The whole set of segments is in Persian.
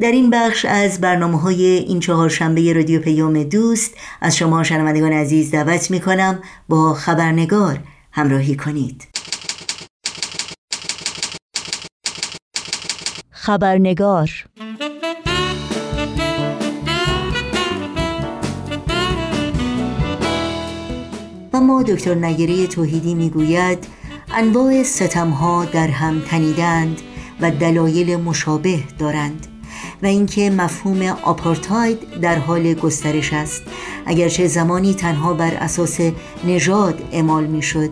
در این بخش از برنامه های این چهارشنبه رادیو پیام دوست از شما شنوندگان عزیز دعوت می کنم با خبرنگار همراهی کنید. خبرنگار و ما دکتر نگری توحیدی می‌گوید انواع ستمها در هم تنیدند و دلایل مشابه دارند. و اینکه مفهوم آپارتاید در حال گسترش است. اگرچه زمانی تنها بر اساس نژاد اعمال می‌شد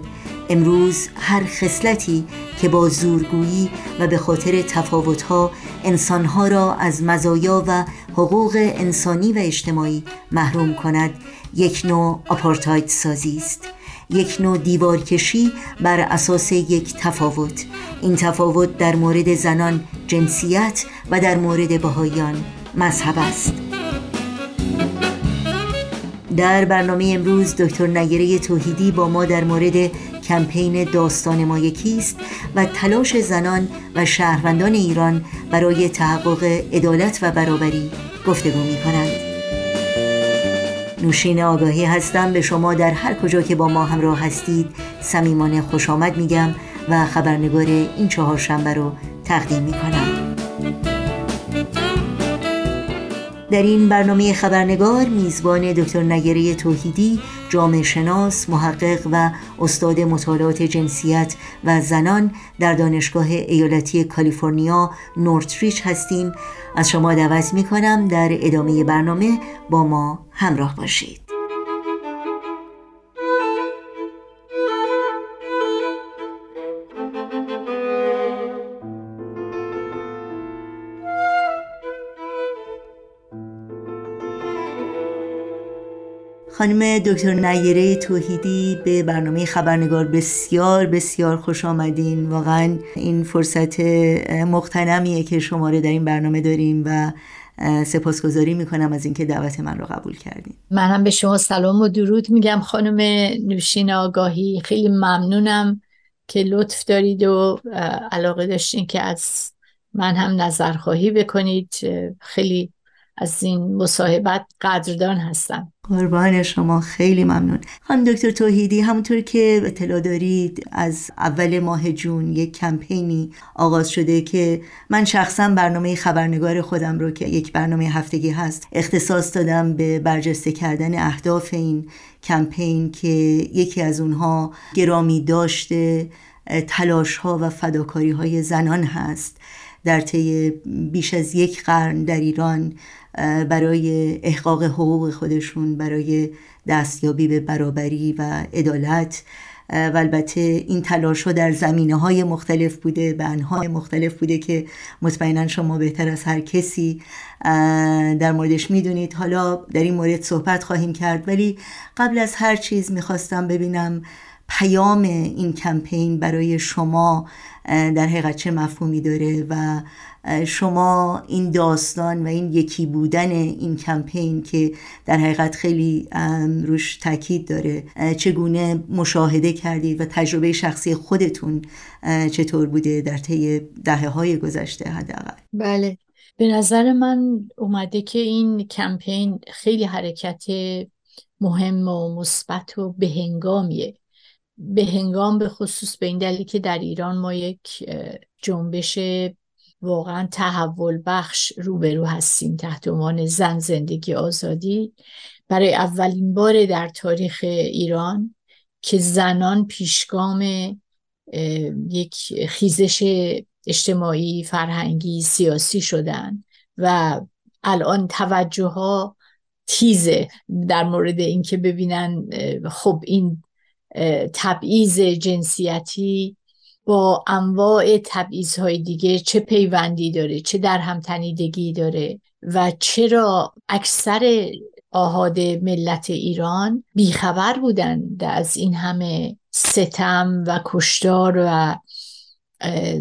امروز هر خصلتی که با زورگویی و به خاطر تفاوتها انسانها را از مزایا و حقوق انسانی و اجتماعی محروم کند یک نوع آپارتاید سازی است. یک نوع دیوارکشی بر اساس یک تفاوت این تفاوت در مورد زنان جنسیت و در مورد بهاییان مذهب است در برنامه امروز دکتر نگره توحیدی با ما در مورد کمپین داستان ما یکیست و تلاش زنان و شهروندان ایران برای تحقق عدالت و برابری گفتگو می کنند. نوشین آگاهی هستم. به شما در هر کجا که با ما همراه هستید صمیمانه خوش آمد میگم و خبرنگار این چهار شنبه رو تقدیم می‌کنم. در این برنامه خبرنگار میزبان دکتر نگره توحیدی جامعه شناس، محقق و استاد مطالعات جنسیت و زنان در دانشگاه ایالتی کالیفرنیا نورتریچ هستیم. از شما دعوت می کنم در ادامه برنامه با ما همراه باشید. خانم دکتر نیره توحیدی به برنامه خبرنگار بسیار بسیار خوش آمدین. واقعا این فرصت مختنمیه که شماره در این برنامه داریم و سپاسگزاری می‌کنم از اینکه دعوت من رو قبول کردیم من هم به شما سلام و درود میگم خانم نوشین آگاهی. خیلی ممنونم که لطف دارید و علاقه داشتین که از من هم نظرخواهی بکنید. خیلی از این مصاحبت قدردان هستم. قربان شما خیلی ممنون. خانم دکتر توحیدی همونطور که اطلاع دارید از اول ماه جون یک کمپینی آغاز شده که من شخصا برنامه خبرنگار خودم رو که یک برنامه هفتگی هست اختصاص دادم به برجسته کردن اهداف این کمپین که یکی از اونها گرامی داشته تلاش ها و فداکاری های زنان هست. در طی بیش از یک قرن در ایران برای احقاق حقوق خودشون برای دستیابی به برابری و عدالت. و البته این تلاش ها در زمینه های مختلف بوده به انهای مختلف بوده که مطمئنا شما بهتر از هر کسی در موردش می‌دونید. حالا در این مورد صحبت خواهیم کرد. ولی قبل از هر چیز می‌خواستم ببینم پیام این کمپین برای شما در حقیقت چه مفهومی داره و شما این داستان و این یکی بودن این کمپین که در حقیقت خیلی روش تاکید داره چگونه مشاهده کردید و تجربه شخصی خودتون چطور بوده در طی دهه های گذشته حداقل؟ بله. به نظر من اومده که این کمپین خیلی حرکت مهم و مثبت و بهنگامیه. به هنگام به خصوص به این دلیل که در ایران ما یک جنبش واقعا تحول بخش روبرو هستیم تحت عنوان زن زندگی آزادی. برای اولین بار در تاریخ ایران که زنان پیشگام یک خیزش اجتماعی فرهنگی سیاسی شدن و الان توجه ها تیزه در مورد اینکه ببینن خب این تبعیض جنسیتی با انواع تبعیضهای دیگه چه پیوندی داره چه در هم تنیدگی داره و چرا اکثر آهاد ملت ایران بیخبر بودند از این همه ستم و کشتار و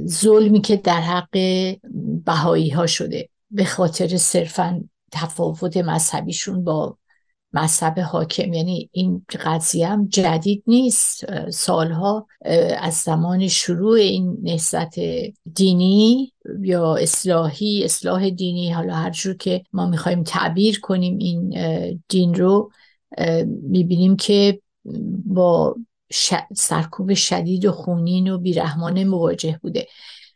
ظلمی که در حق بهایی ها شده به خاطر صرفا تفاوت مذهبیشون با مذهب حاکم. یعنی این قضیه هم جدید نیست. سالها از زمان شروع این نهضت دینی یا اصلاحی اصلاح دینی حالا هر جور که ما می‌خوایم تعبیر کنیم این دین رو می‌بینیم که با سرکوب شدید و خونین و بیرحمانه مواجه بوده.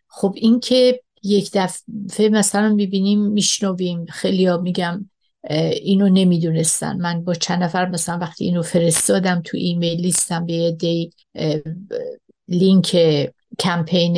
خب این که یک دفعه مثلا می‌بینیم میشنویم خیلی ها میگم اینو نمی‌دونستن. من با چند نفر مثلا وقتی اینو فرستادم تو ایمیل لیستم به دی لینک کمپین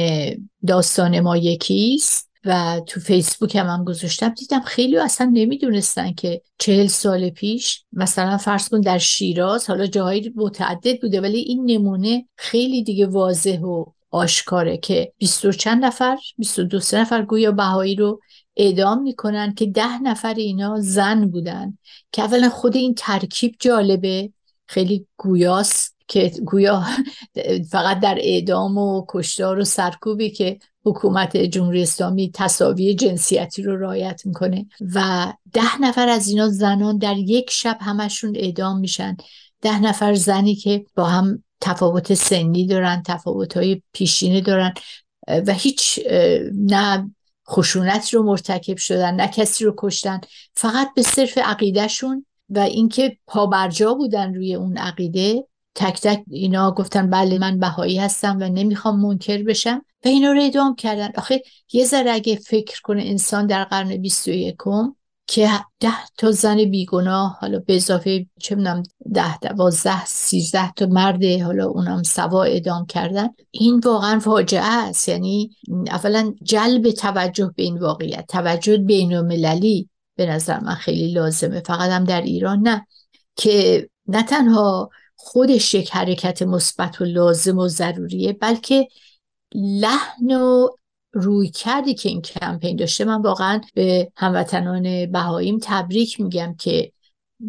داستان ما یکیست و تو فیسبوک هم, هم گذاشتم. دیدم خیلی اصلا نمی‌دونستن که چهل سال پیش مثلا فرض کن در شیراز حالا جاهایی متعدد بوده ولی این نمونه خیلی دیگه واضح و آشکاره که بیست و چند نفر بیست و دو سه نفر گویا بهایی رو اعدام می‌کنن که ده نفر اینا زن بودن. که اولا خود این ترکیب جالبه. خیلی گویاست که گویا فقط در اعدام و کشتار و سرکوبی که حکومت جمهوری اسلامی تصاوی جنسیتی رو رعایت می‌کنه. و ده نفر از اینا زنان در یک شب همشون اعدام میشن. ده نفر زنی که با هم تفاوت سنی دارن تفاوت های پیشینه دارن. و هیچ نه خشونت رو مرتکب شدن نه کسی رو کشتن. فقط به صرف عقیدهشون و اینکه پابرجا بودن روی اون عقیده تک تک اینا گفتن بله من بهایی هستم و نمی‌خوام منکر بشم و اینا رو ادام کردن. آخه یه ذره اگه فکر کنه انسان در قرن 21 که ده تا زن بیگناه حالا به اضافه چه می‌دونم ده دوازده سیزده تا مرد حالا اونم سوا ادام کردن. این واقعا فاجعه است. یعنی اولا جلب توجه به این واقعیت توجه بین المللی به نظر من خیلی لازمه. فقط هم در ایران نه. که نه تنها خودش یک حرکت مثبت و لازم و ضروریه بلکه لحن و روی کردی که این کمپین داشته. من واقعا به هموطنان بهاییم تبریک میگم که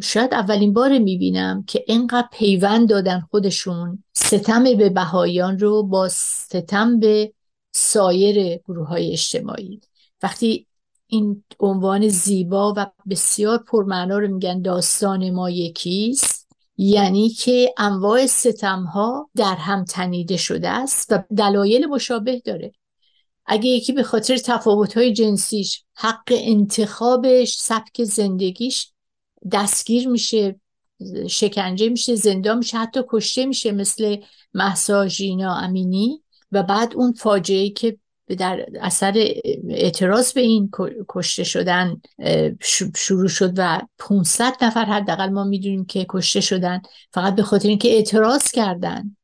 شاید اولین بار می‌بینم که اینقدر پیوند دادن خودشون ستم به بهاییان رو با ستم به سایر گروه های اجتماعی. وقتی این عنوان زیبا و بسیار پرمعنا رو میگن داستان ما یکیست یعنی که انواع ستم ها در هم تنیده شده است و دلایل مشابه داره. اگه یکی به خاطر تفاوت‌های جنسیش حق انتخابش سبک زندگیش دستگیر میشه شکنجه میشه زندان میشه حتی کشته میشه مثل محسا ژینا امینی و بعد اون فاجعه که در اثر اعتراض به این کشته شدن شروع شد و 500 نفر حداقل ما می‌دونیم که کشته شدن فقط به خاطر اینکه اعتراض کردن.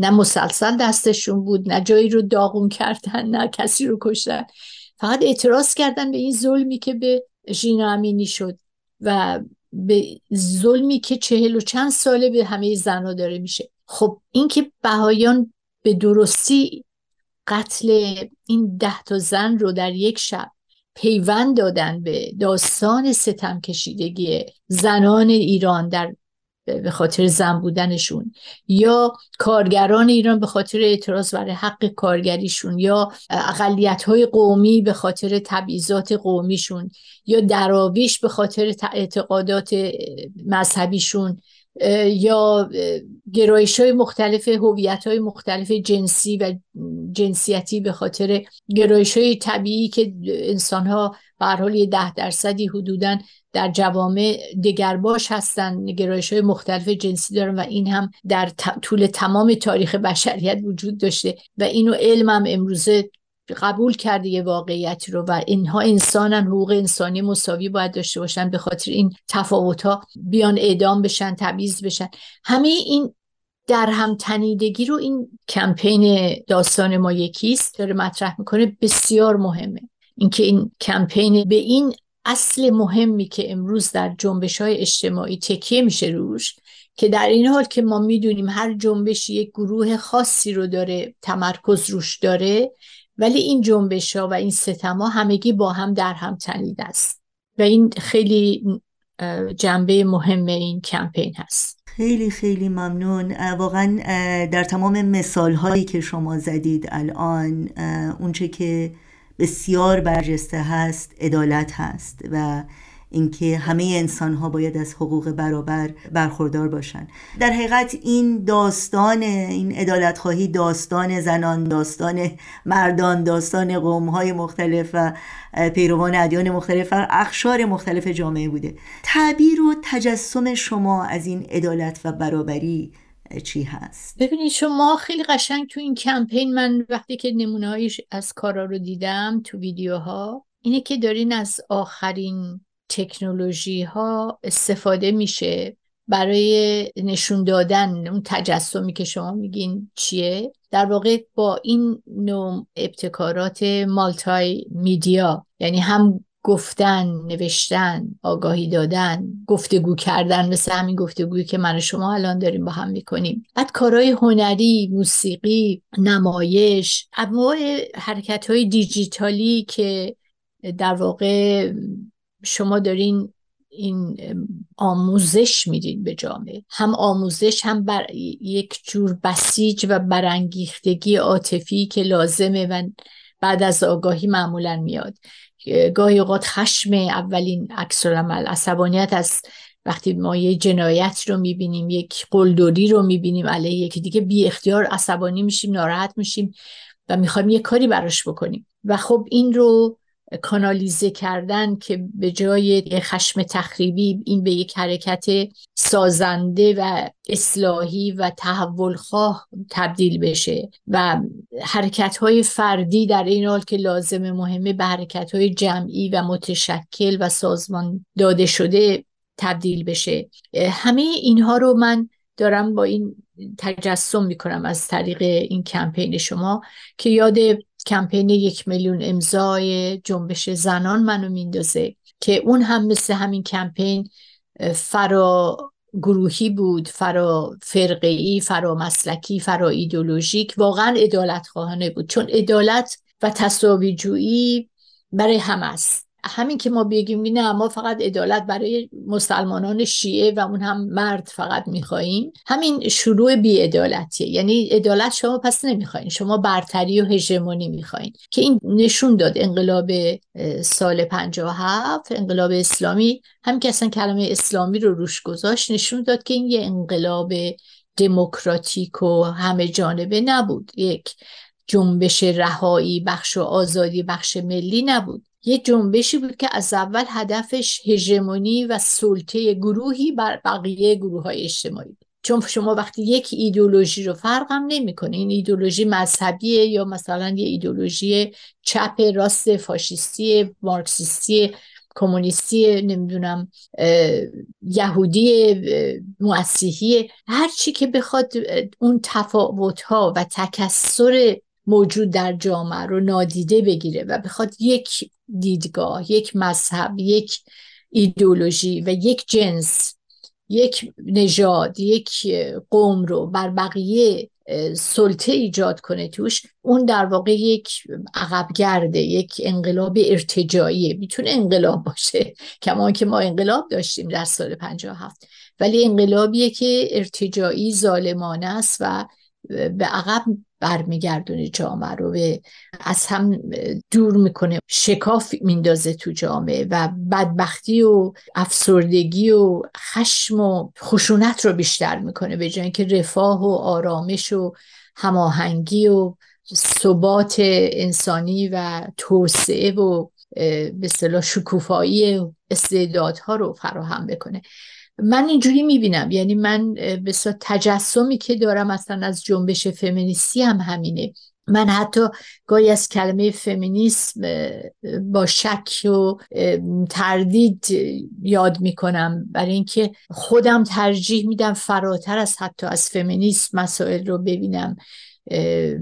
نه مسلسل دستشون بود نه جایی رو داغون کردن نه کسی رو کشتن. فقط اعتراض کردن به این ظلمی که به ژینا امینی شد و به ظلمی که چهل و چند ساله به همه زنها داره میشه. خب اینکه بهایان به درستی قتل این ده تا زن رو در یک شب پیوند دادن به داستان ستم کشیدگی زنان ایران در به خاطر زن بودنشون یا کارگران ایران به خاطر اعتراض برای حق کارگریشون یا اقلیت های قومی به خاطر تبعیضات قومیشون یا دراویش به خاطر اعتقادات مذهبیشون یا گرایش های مختلف هویت های مختلف جنسی و جنسیتی به خاطر گرایش های طبیعی که انسان ها به حال یه ده درصدی حدودا در جوامع دگرباش هستن نگرایش های مختلف جنسی دارن و این هم در طول تمام تاریخ بشریت وجود داشته و اینو علم هم امروزه قبول کرده یه واقعیتی رو و اینها انسانن حقوق انسانی مساوی باید داشته باشن به خاطر این تفاوت ها بیان اعدام بشن تبعیض بشن. همه این در هم تنیدگی رو این کمپین داستان ما یکیست داره مطرح می‌کنه. بسیار مهمه اینکه این کمپین به این اصل مهمی که امروز در جنبش های اجتماعی تکیه میشه روش که در این حال که ما می‌دونیم هر جنبش یک گروه خاصی رو داره تمرکز روش داره ولی این جنبش ها و این ستما همگی با هم در هم تنید است. و این خیلی جنبه مهم این کمپین هست. خیلی خیلی ممنون. واقعا در تمام مثال هایی که شما زدید الان اونچه که بسیار برجسته هست عدالت هست و اینکه همه انسان ها باید از حقوق برابر برخوردار باشن. در حقیقت این داستان این ادالت خواهی داستان زنان داستان مردان داستان قوم های مختلف و پیروان ادیان مختلف و اخشار مختلف جامعه بوده. تعبیر و تجسم شما از این عدالت و برابری چی هست. ببینید شما خیلی قشنگ تو این کمپین من وقتی که نمونه از کارا رو دیدم تو ویدیوها اینه که دارین از آخرین تکنولوژی ها استفاده میشه برای نشون دادن. اون تجسمی که شما میگین چیه؟ در واقع با این نوع ابتکارات مالتای میدیا یعنی هم گفتن نوشتن آگاهی دادن گفتگو کردن مثل همین گفتگویی که من و شما الان داریم با هم می‌کنیم. بعد کارهای هنری موسیقی نمایش انواع حرکت های دیجیتالی که در واقع شما دارین این آموزش میدین به جامعه. هم آموزش هم بر یک جور بسیج و برانگیختگی عاطفی که لازمه و بعد از آگاهی معمولا میاد. گاهی اوقات خشم اولین عکس عمل عصبانیت از وقتی ما یه جنایت رو می‌بینیم یک قلدری رو می‌بینیم علیه یکی دیگه بی اختیار عصبانی میشیم ناراحت میشیم و می‌خوایم یه کاری براش بکنیم. و خب این رو کانالیزه کردن که به جای خشم تخریبی این به یک حرکت سازنده و اصلاحی و تحول خواه تبدیل بشه و حرکت های فردی در این حال که لازم مهمه به حرکت های جمعی و متشکل و سازمان داده شده تبدیل بشه. همه اینها رو من دارم با این تجسم می‌کنم از طریق این کمپین شما که یاد کمپین یک میلیون امضای جنبش زنان منو میندازه که اون هم مثل همین کمپین فرا گروهی بود فرا فرقی فرا مسلکی فرا ایدولوژیک واقعا ادالت خواهانه بود. چون عدالت و تصاوی جویی برای هم است. همین که ما بگیم نه ما فقط عدالت برای مسلمانان شیعه و اون هم مرد فقط می‌خواهیم همین شروع بیعدالتیه. یعنی عدالت شما پس نمی‌خواین شما برتری و هژمونی می‌خواین. که این نشون داد انقلاب سال 57 انقلاب اسلامی. هم که اصلا کلمه اسلامی رو روش گذاشت نشون داد که این یه انقلاب دموکراتیک و همه جانبه نبود. یک جنبش رهایی بخش و آزادی بخش ملی نبود. یه جنبشی بود که از اول هدفش هژمونی و سلطه گروهی بر بقیه گروه های اجتماعی چون شما وقتی یک ایدولوژی رو فرقم نمی‌کنه. این ایدولوژی مذهبیه یا مثلا یه ایدولوژی چپ راست فاشیستی مارکسیستی کمونیستی نمی‌دونم یهودی مسیحی هر چی که بخواد اون تفاوت ها و تکسر موجود در جامعه رو نادیده بگیره و بخواد یک دیدگاه یک مذهب یک ایدولوژی و یک جنس یک نژاد یک قوم رو بر بقیه سلطه ایجاد کنه توش اون در واقع یک عقبگرده یک انقلاب ارتجاییه می‌تونه انقلاب باشه کمان که ما انقلاب داشتیم در سال 57 ولی انقلابیه که ارتجایی ظالمانه است و به عقب برمیگردونه جامعه رو به از هم دور می‌کنه. شکاف میندازه تو جامعه و بدبختی و افسردگی و خشم و خشونت رو بیشتر می‌کنه به جای که رفاه و آرامش و هماهنگی و ثبات انسانی و توسعه و به اصطلاح شکوفایی استعدادها رو فراهم بکنه. من اینجوری می‌بینم. یعنی من به تجسمی که دارم اصلا از جنبش فمینیستی هم همینه. من حتی گاهی از کلمه فمینیسم با شک و تردید یاد می‌کنم. برای اینکه خودم ترجیح میدم فراتر از حتی از فمینیسم مسائل رو ببینم.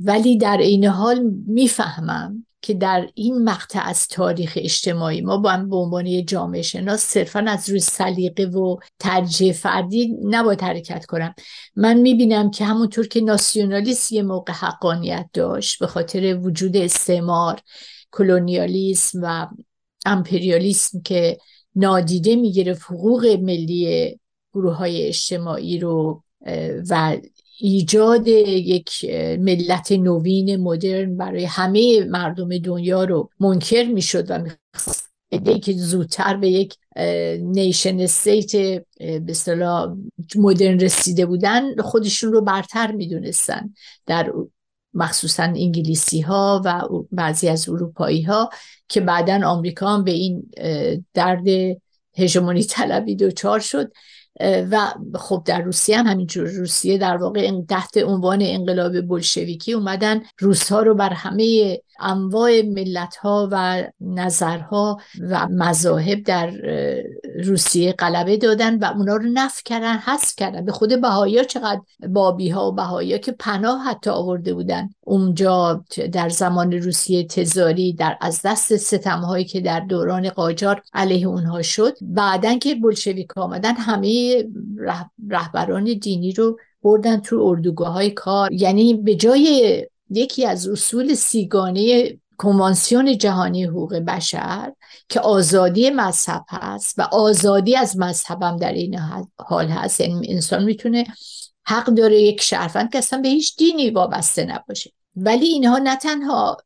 ولی در این حال می‌فهمم که در این مقطع از تاریخ اجتماعی ما با به عنوان جامعه شناس صرفا از روی سلیقه و ترجیح فردی نباید حرکت کنم. من می‌بینم که همونطور که ناسیونالیسم یه موقع حقانیت داشت به خاطر وجود استعمار کلونیالیسم و امپریالیسم که نادیده می‌گرفت حقوق ملی گروه های اجتماعی رو و ایجاد یک ملت نوین مدرن برای همه مردم دنیا رو منکر می‌شد و ای که زودتر به یک نیشن استیت به صلاح مدرن رسیده بودن خودشون رو برتر می‌دونستن در مخصوصا انگلیسی ها و بعضی از اروپایی ها که بعدا آمریکا هم به این درد هژمونی طلبی دوچار شد. و خب در روسیه هم همینجور. روسیه در واقع تحت عنوان انقلاب بلشویکی اومدن روس ها رو بر همه انواع ملت ها و نظرها و مذاهب در روسیه غلبه دادن و اونا رو نف کردن حذف کردن. به خود بهایی چقدر بابی ها و بهایی که پناه حتی آورده بودن. اونجا در زمان روسیه تزاری در از دست ستم هایی که در دوران قاجار علیه اونها شد. بعدا که بلشویک آمدن همه رهبران دینی رو بردن تو اردوگاه های کار. یعنی به جای یکی از اصول سیگانه کنوانسیون جهانی حقوق بشر که آزادی مذهب هست و آزادی از مذهبم در این حال هست. یعنی انسان می‌تونه حق داره یک شرفند که اصلا به هیچ دینی وابسته نباشه. ولی اینها نه تنها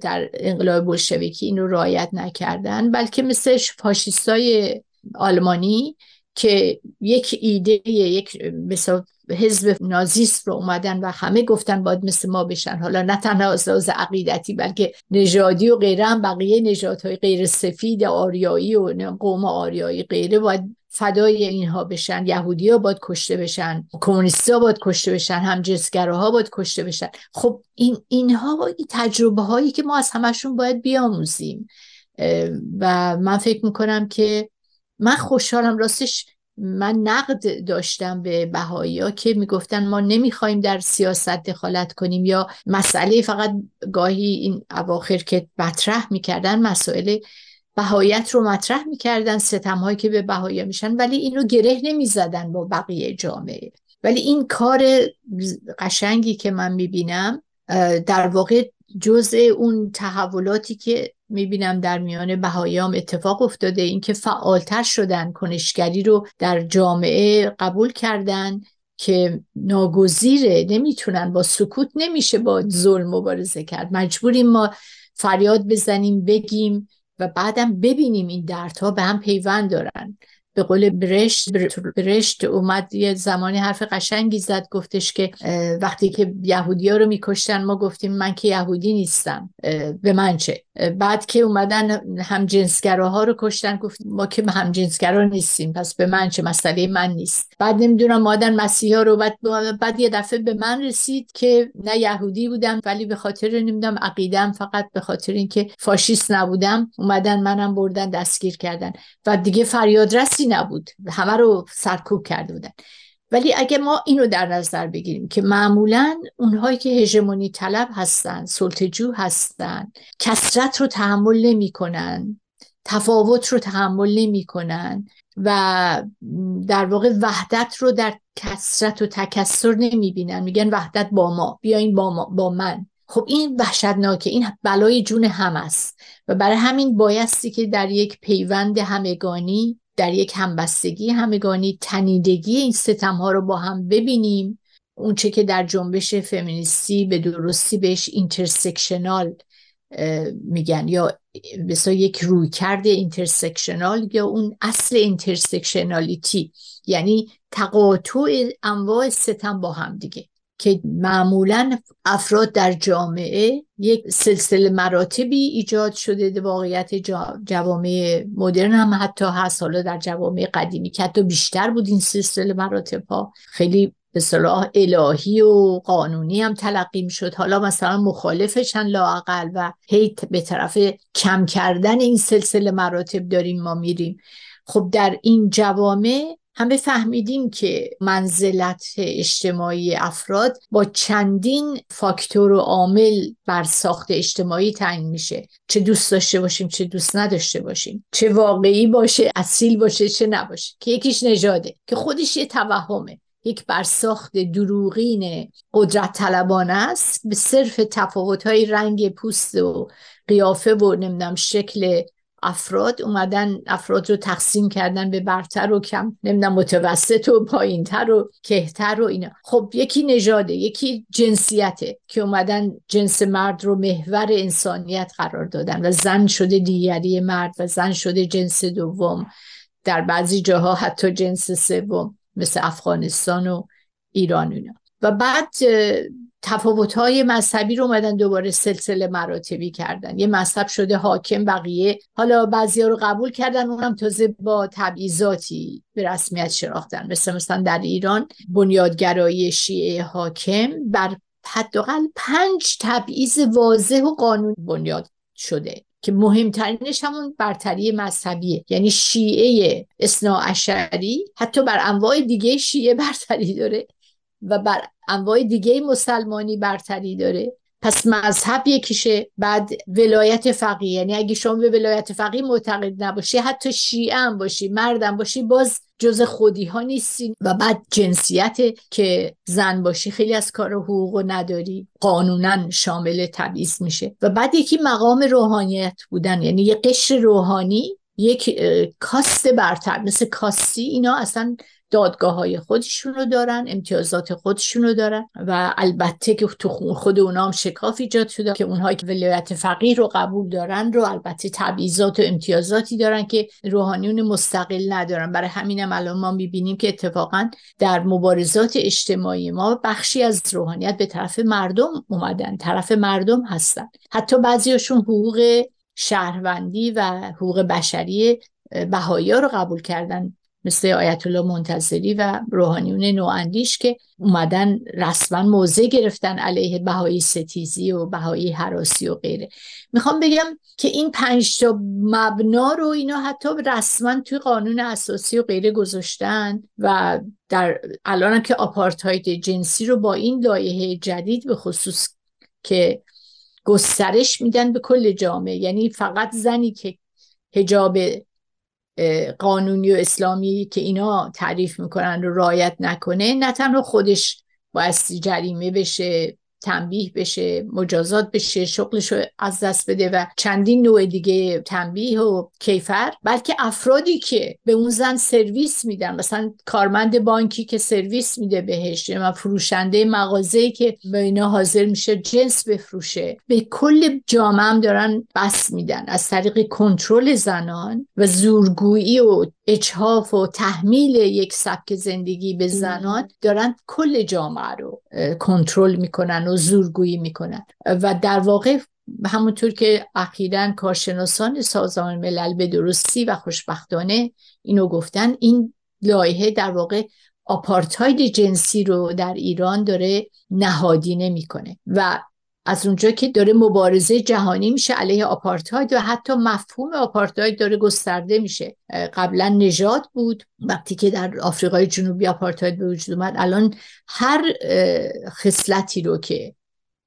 در انقلاب بلشویکی این رو رعایت نکردن بلکه مثل فاشیستای آلمانی که یک ایده یک مثلا حزب نازیست رو اومدن و همه گفتن باید مثل ما بشن. حالا نه تنها از لحاظ عقیدتی بلکه نژادی و غیره هم بقیه نژادهای غیر سفید آریایی و قوم آریایی غیره باید فدای اینها بشن. یهودی ها باید کشته بشن کمونیستی ها باید کشته بشن هم ها باید کشته بشن. خب این اینها این تجربه هایی که ما از همشون باید بیاموزیم. و من فکر می‌کنم که من خوشحالم راستش من نقد داشتم به بهایی ها که می‌گفتن ما نمی‌خوایم در سیاست دخالت کنیم یا مسئله فقط گاهی این اواخر که مطرح می‌کردن مسائل بهایت رو مطرح می‌کردن ستم هایی که به بهایی میشن ولی این رو گره نمی‌زدن با بقیه جامعه. ولی این کار قشنگی که من می‌بینم در واقع جزء اون تحولاتی که می‌بینم در میان بهاییام اتفاق افتاده. اینکه فعالتر شدن کنشگری رو در جامعه قبول کردن که ناگزیره نمی‌تونن با سکوت نمیشه با ظلم مبارزه کرد. مجبوریم ما فریاد بزنیم بگیم و بعدم ببینیم این دردها به هم پیوند دارن. به قول برشت برشت اومد یه زمانی حرف قشنگی زد گفتش که وقتی که یهودی ها رو میکشتن ما گفتیم من که یهودی نیستم به من چه؟ بعد که اومدن هم ها رو کشتن گفت ما که هم جنسگرا نیستیم پس به من چه؟ مسئله من نیست. بعد نمی‌دونم مادن مسیحا رو بعد, بعد یه دفعه به من رسید که نه یهودی بودم ولی به خاطر نمی‌دونم عقیدم فقط به خاطر اینکه فاشیست نبودم اومدن منم بردن دستگیر کردن. و دیگه فریاد رسی نبود. همه رو سرکوب کرده بودن. ولی اگه ما اینو در نظر بگیریم که معمولا اونهایی که هژمونی طلب هستن سلطجو هستن کسرت رو تحمل نمی‌کنن تفاوت رو تحمل نمی‌کنن و در واقع وحدت رو در کسرت و تکسر نمی‌بینن. میگن وحدت با ما بیاین با, ما، با من. خب این وحشتناکه این بلای جون هم است. و برای همین بایستی که در یک پیوند همگانی در یک همبستگی همگانی تنیدگی این ستم ها رو با هم ببینیم. اونچه که در جنبش فمینیستی به درستی بهش intersectional میگن یا با یک رویکرد intersectional یا اون اصل intersectionality یعنی تقاطع انواع ستم با هم دیگه. که معمولا افراد در جامعه یک سلسله مراتبی ایجاد شده واقعیت جوامع مدرن هم حتی هست. حالا در جوامع قدیمی که حتی بیشتر بود این سلسله مراتب ها خیلی به اصطلاح الهی و قانونی هم تلقی شد حالا مثلا مخالفشن لاقل و هی به طرف کم کردن این سلسله مراتب داریم ما میریم. خب در این جوامع همه فهمیدیم که منزلت اجتماعی افراد با چندین فاکتور و عامل بر ساخت اجتماعی تعیین میشه. چه دوست داشته باشیم چه دوست نداشته باشیم. چه واقعی باشه اصیل باشه چه نباشه. که یکیش نژاده که خودش یه توهمه. یک برساخت دروغین قدرت طلبانه است. به صرف تفاوت‌های رنگ پوست و قیافه و نمی‌دونم شکل افراد اومدن افراد رو تقسیم کردن به برتر و کم نمی‌دونم متوسط و پایینتر و کهتر و اینا. خب یکی نژاده یکی جنسیته که اومدن جنس مرد رو محور انسانیت قرار دادن و زن شده دیگری مرد و زن شده جنس دوم. در بعضی جاها حتی جنس سوم مثل افغانستان و ایران اینا. و بعد تفاوت های مذهبی رو اومدن دوباره سلسله مراتبی کردن. یه مذهب شده حاکم بقیه. حالا بعضی ها رو قبول کردن اونم تازه با تبعیضاتی به رسمیت شناختن. مثل مثلا در ایران بنیادگرایی شیعه حاکم بر حداقل پنج تبعیض واضح و قانون بنیاد شده که مهمترینش همون برتری مذهبیه. یعنی شیعه اصناعشری حتی بر انواع دیگه شیعه برتری داره. و بر انواع دیگه مسلمانی برتری داره. پس مذهب یکیشه بعد ولایت فقیه. یعنی اگه شما به ولایت فقیه معتقد نباشی حتی شیعه هم باشی مردم باشی باز جز خودی ها نیستی. و بعد جنسیت که زن باشی خیلی از کار حقوق نداری. قانونا شامل تبعیض میشه. و بعد یکی مقام روحانیت بودن. یعنی یه قشر روحانی یک کاست برتر. مثل کاستی اینا اصلا دادگاه های خودشون رو دارن امتیازات خودشون رو دارن و البته که تو خود اونا هم شکاف ایجاد شده که اونهایی که ولایت فقیر رو قبول دارن رو البته تبعیضات و امتیازاتی دارن که روحانیون مستقل ندارن. برای همینم الان ما می‌بینیم که اتفاقا در مبارزات اجتماعی ما بخشی از روحانیت به طرف مردم اومدن طرف مردم هستن. حتی بعضیاشون حقوق شهروندی و حقوق بشری بهایی رو قبول کردن. مثل آیت الله منتظری و روحانیون نواندیش که اومدن رسما موضع گرفتن علیه بهایی ستیزی و بهایی حراسی و غیره. می‌خوام بگم که این پنج تا مبنا رو اینا حتی رسما توی قانون اساسی و غیره گذاشتن و در الان که آپارتاید جنسی رو با این لایحه جدید به خصوص که گسترش میدن به کل جامعه. یعنی فقط زنی که هجاب قانونی و اسلامی که اینا تعریف می‌کنن رو رایت نکنه نه تنها خودش بایستی جریمه بشه تنبیه بشه مجازات بشه شغلش رو از دست بده و چندین نوع دیگه تنبیه و کیفر. بلکه افرادی که به اون زن سرویس میدن مثلا کارمند بانکی که سرویس میده بهش و فروشنده مغازه که به اینا حاضر میشه جنس بفروشه به کل جامعه هم دارن بس میدن. از طریق کنترل زنان و زورگویی و اجهاف و تحمیل یک سبک زندگی به زنان دارن کل جامعه رو کنترل می‌کنن و زورگویی می‌کنن. و در واقع همونطور که اخیرا کارشناسان سازمان ملل به درستی و خوشبختانه اینو گفتن این لایحه در واقع آپارتاید جنسی رو در ایران داره نهادینه می‌کنه. و از اونجا که داره مبارزه جهانی میشه علیه آپارتاید و حتی مفهوم آپارتاید داره گسترده میشه. قبلا نژاد بود وقتی که در آفریقای جنوبی آپارتاید به وجود اومد الان هر خصلتی رو که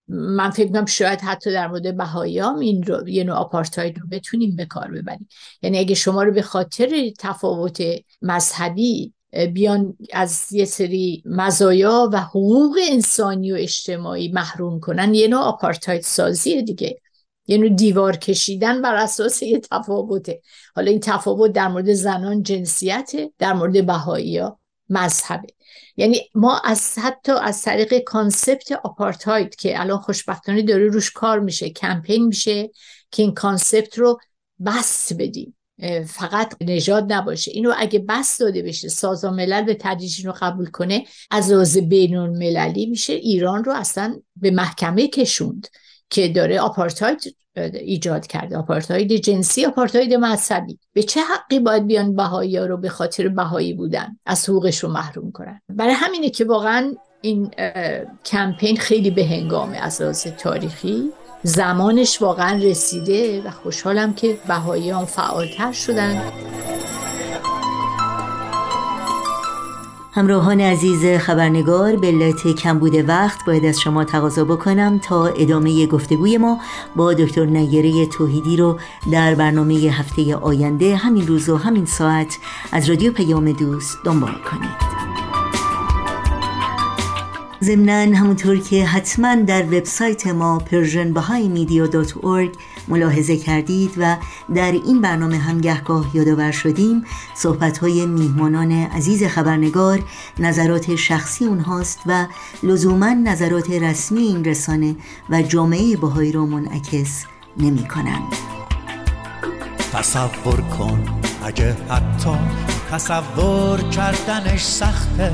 من فکر کنم شاید حتی در مورد بهاییام این رو یه نوع آپارتاید رو بتونیم به کار ببریم. یعنی اگه شما رو به خاطر تفاوت مذهبی بیان از یه سری مزایا و حقوق انسانی و اجتماعی محروم کنن. یه نوع آپارتاید سازی دیگه. یه نوع دیوار کشیدن بر اساس یه تفاوته. حالا این تفاوت در مورد زنان جنسیته در مورد بهایی ها مذهبه. یعنی ما از حتی از طریق concept آپارتاید که الان خوشبختانه داره روش کار میشه کمپین میشه که این concept رو بسط بدیم. فقط نژاد نباشه. اینو اگه بسط داده بشه سازمان ملل به تدریج رو قبول کنه از لحاظ بین المللی میشه ایران رو اصلا به محکمه کشوند که داره آپارتاید ایجاد کرده. آپارتاید جنسی آپارتاید مذهبی. به چه حقی باید بیان بهایی ها رو به خاطر بهایی بودن؟ از حقوقش رو محروم کنن. برای همینه که واقعا این کمپین خیلی به هنگامه از لحاظ تاریخی. زمانش واقعا رسیده و خوشحالم که بهاییان فعالتر شدن. همراهان عزیز خبرنگار به علت کمبود وقت باید از شما تقاضا بکنم تا ادامه گفتگوی ما با دکتر نگره توحیدی رو در برنامه هفته آینده همین روز و همین ساعت از رادیو پیام دوست دنبال کنید. ضمنا همونطور که حتما در وبسایت ما persianbahaimedia.org ملاحظه کردید و در این برنامه هم گهگاه یادآور شدیم صحبت های میهمانان عزیز خبرنگار نظرات شخصی اونهاست و لزوما نظرات رسمی این رسانه و جامعه باهایی را منعکس نمی کنند. تصور کن اگه حتی تصور کردنش سخته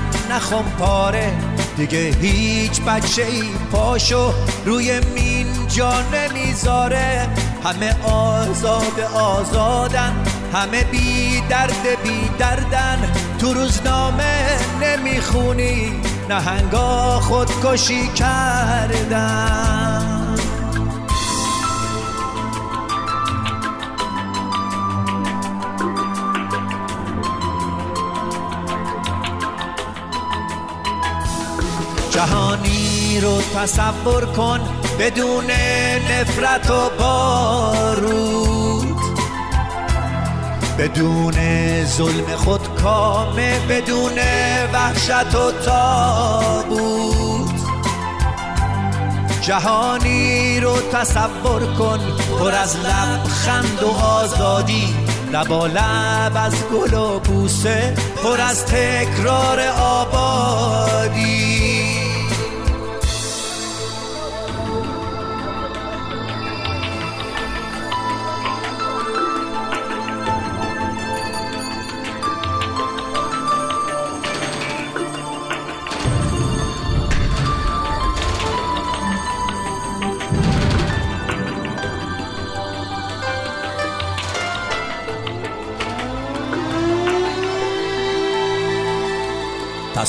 نه پاره. دیگه هیچ بچه ای پاشو روی مین جا نمی‌ذاره. همه آزاد آزادن همه بی درد بی دردن. تو روزنامه نمی‌خونی نهنگا خودکشی کردن. جهانی رو تصور کن بدون نفرت و بارود. بدون ظلم خود کامه بدون وحشت و تابود جهانی رو تصور کن پر از لبخند و آزادی لبا لب از گل و بوسه پر از تکرار آبادی.